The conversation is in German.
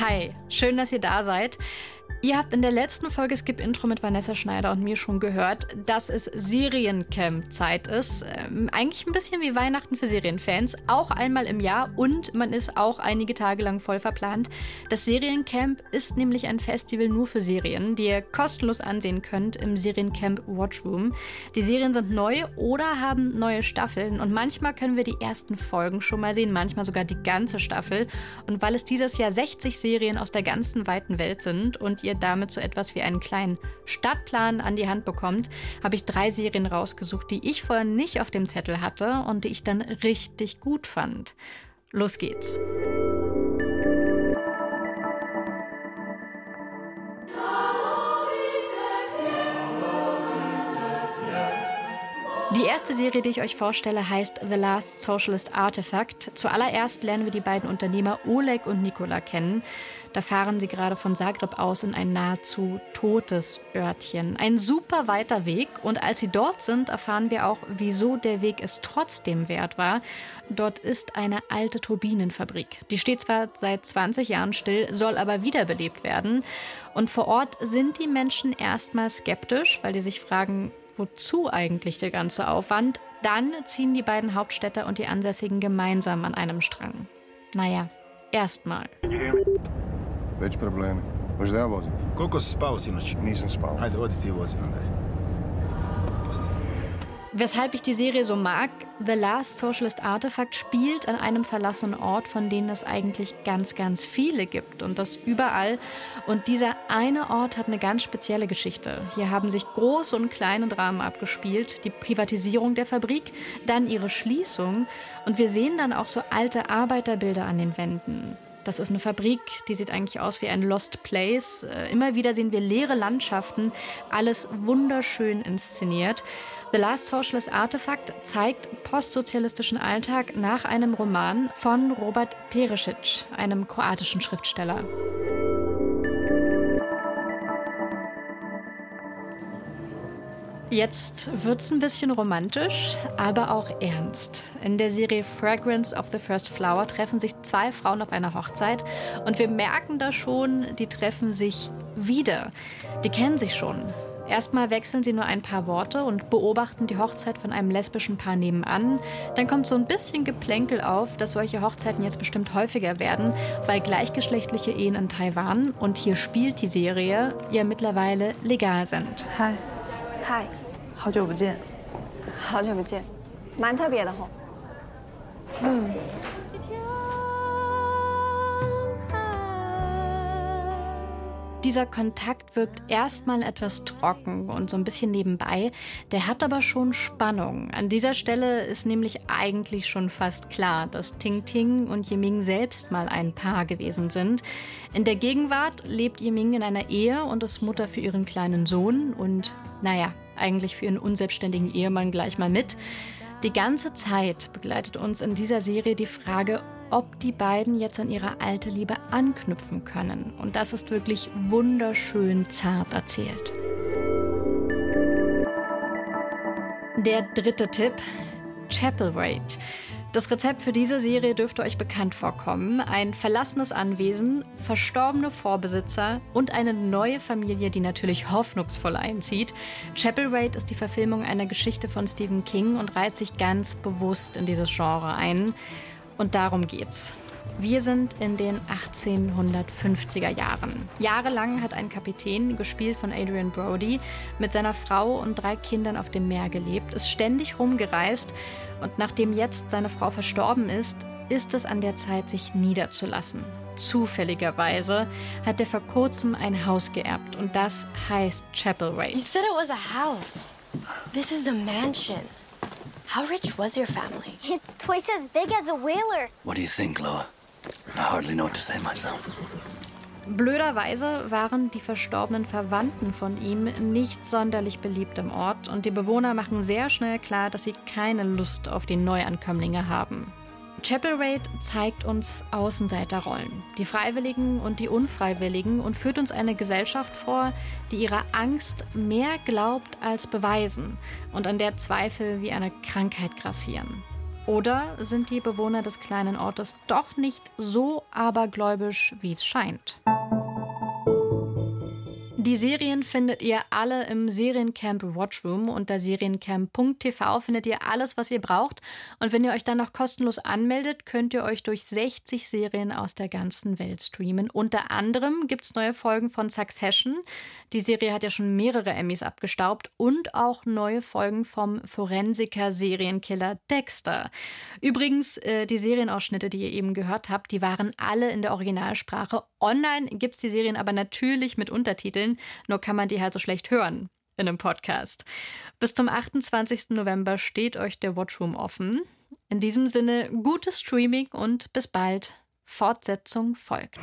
Hi, schön, dass ihr da seid. Ihr habt in der letzten Folge Skip Intro mit Vanessa Schneider und mir schon gehört, dass es Seriencamp-Zeit ist. Ähm, eigentlich ein bisschen wie Weihnachten für Serienfans. Auch einmal im Jahr und man ist auch einige Tage lang voll verplant. Das Seriencamp ist nämlich ein Festival nur für Serien, die ihr kostenlos ansehen könnt im Seriencamp Watchroom. Die Serien sind neu oder haben neue Staffeln und manchmal können wir die ersten Folgen schon mal sehen, manchmal sogar die ganze Staffel. Und weil es dieses Jahr 60 Serien aus der ganzen weiten Welt sind und ihr ihr damit so etwas wie einen kleinen Stadtplan an die Hand bekommt, habe ich drei Serien rausgesucht, die ich vorher nicht auf dem Zettel hatte und die ich dann richtig gut fand. Los geht's. Die erste Serie, die ich euch vorstelle, heißt The Last Socialist Artifact. Zuallererst lernen wir die beiden Unternehmer Oleg und Nikola kennen. Da fahren sie gerade von Zagreb aus in ein nahezu totes Örtchen. Ein super weiter Weg und als sie dort sind, erfahren wir auch, wieso der Weg es trotzdem wert war. Dort ist eine alte Turbinenfabrik. Die steht zwar seit 20 Jahren still, soll aber wiederbelebt werden. Und vor Ort sind die Menschen erstmal skeptisch, weil die sich fragen, wozu eigentlich der ganze Aufwand? Dann ziehen die beiden Hauptstädte und die Ansässigen gemeinsam an einem Strang. Naja, erstmal. Welche Probleme? Was der vozi? Koliko si spao sinoć? Nisam spao. Ajde, odi ti vozi onda. Weshalb ich die Serie so mag, The Last Socialist Artifact spielt an einem verlassenen Ort, von denen es eigentlich ganz, ganz viele gibt und das überall. Und dieser eine Ort hat eine ganz spezielle Geschichte. Hier haben sich große und kleine Dramen abgespielt. Die Privatisierung der Fabrik, dann ihre Schließung und wir sehen dann auch so alte Arbeiterbilder an den Wänden. Das ist eine Fabrik, die sieht eigentlich aus wie ein Lost Place. Äh, immer wieder sehen wir leere Landschaften, alles wunderschön inszeniert. The Last Socialist Artifact zeigt postsozialistischen Alltag nach einem Roman von Robert Perisic, einem kroatischen Schriftsteller. Jetzt wird's ein bisschen romantisch, aber auch ernst. In der Serie Fragrance of the First Flower treffen sich zwei Frauen auf einer Hochzeit und wir merken da schon, die treffen sich wieder. Die kennen sich schon. Erstmal wechseln sie nur ein paar Worte und beobachten die Hochzeit von einem lesbischen Paar nebenan. Dann kommt so ein bisschen Geplänkel auf, dass solche Hochzeiten jetzt bestimmt häufiger werden, weil gleichgeschlechtliche Ehen in Taiwan und hier spielt die Serie ja mittlerweile legal sind. Hi. 嗨，好久不见。好久不见，蛮特别的吼。嗯。Dieser Kontakt wirkt erstmal etwas trocken und so ein bisschen nebenbei. Der hat aber schon Spannung. An dieser Stelle ist nämlich eigentlich schon fast klar, dass Ting Ting und Yiming selbst mal ein Paar gewesen sind. In der Gegenwart lebt Yiming in einer Ehe und ist Mutter für ihren kleinen Sohn und, naja, eigentlich für ihren unselbstständigen Ehemann gleich mal mit. Die ganze Zeit begleitet uns in dieser Serie die Frage, ob die beiden jetzt an ihre alte Liebe anknüpfen können. Und das ist wirklich wunderschön zart erzählt. Der dritte Tipp, Chapel Raid. Das Rezept für diese Serie dürfte euch bekannt vorkommen. Ein verlassenes Anwesen, verstorbene Vorbesitzer und eine neue Familie, die natürlich hoffnungsvoll einzieht. Chapel Raid ist die Verfilmung einer Geschichte von Stephen King und reiht sich ganz bewusst in dieses Genre ein. Und darum geht's. Wir sind in den 1850er Jahren. Jahrelang hat ein Kapitän, gespielt von Adrian Brody, mit seiner Frau und drei Kindern auf dem Meer gelebt, ist ständig rumgereist und nachdem jetzt seine Frau verstorben ist, ist es an der Zeit, sich niederzulassen. Zufälligerweise hat er vor kurzem ein Haus geerbt und das heißt Chapel Race. You said it was a house. This is a mansion. How rich was your family? It's twice as big as a whaler. What do you think, Loa? I hardly know what to say myself. Blöderweise waren die verstorbenen Verwandten von ihm nicht sonderlich beliebt im Ort und die Bewohner machen sehr schnell klar, dass sie keine Lust auf die Neuankömmlinge haben. Chapel Raid zeigt uns Außenseiterrollen, die Freiwilligen und die Unfreiwilligen und führt uns eine Gesellschaft vor, die ihrer Angst mehr glaubt als beweisen und an der Zweifel wie eine Krankheit grassieren. Oder sind die Bewohner des kleinen Ortes doch nicht so abergläubisch, wie es scheint? Die Serien findet ihr alle im Seriencamp Watchroom. Unter seriencamp.tv findet ihr alles, was ihr braucht. Und wenn ihr euch dann noch kostenlos anmeldet, könnt ihr euch durch 60 Serien aus der ganzen Welt streamen. Unter anderem gibt es neue Folgen von Succession. Die Serie hat ja schon mehrere Emmys abgestaubt. Und auch neue Folgen vom Forensiker-Serienkiller Dexter. Übrigens, äh, die Serienausschnitte, die ihr eben gehört habt, die waren alle in der Originalsprache. Online gibt es die Serien aber natürlich mit Untertiteln nur kann man die halt so schlecht hören in einem Podcast. Bis zum 28. November steht euch der Watchroom offen. In diesem Sinne, gutes Streaming und bis bald. Fortsetzung folgt.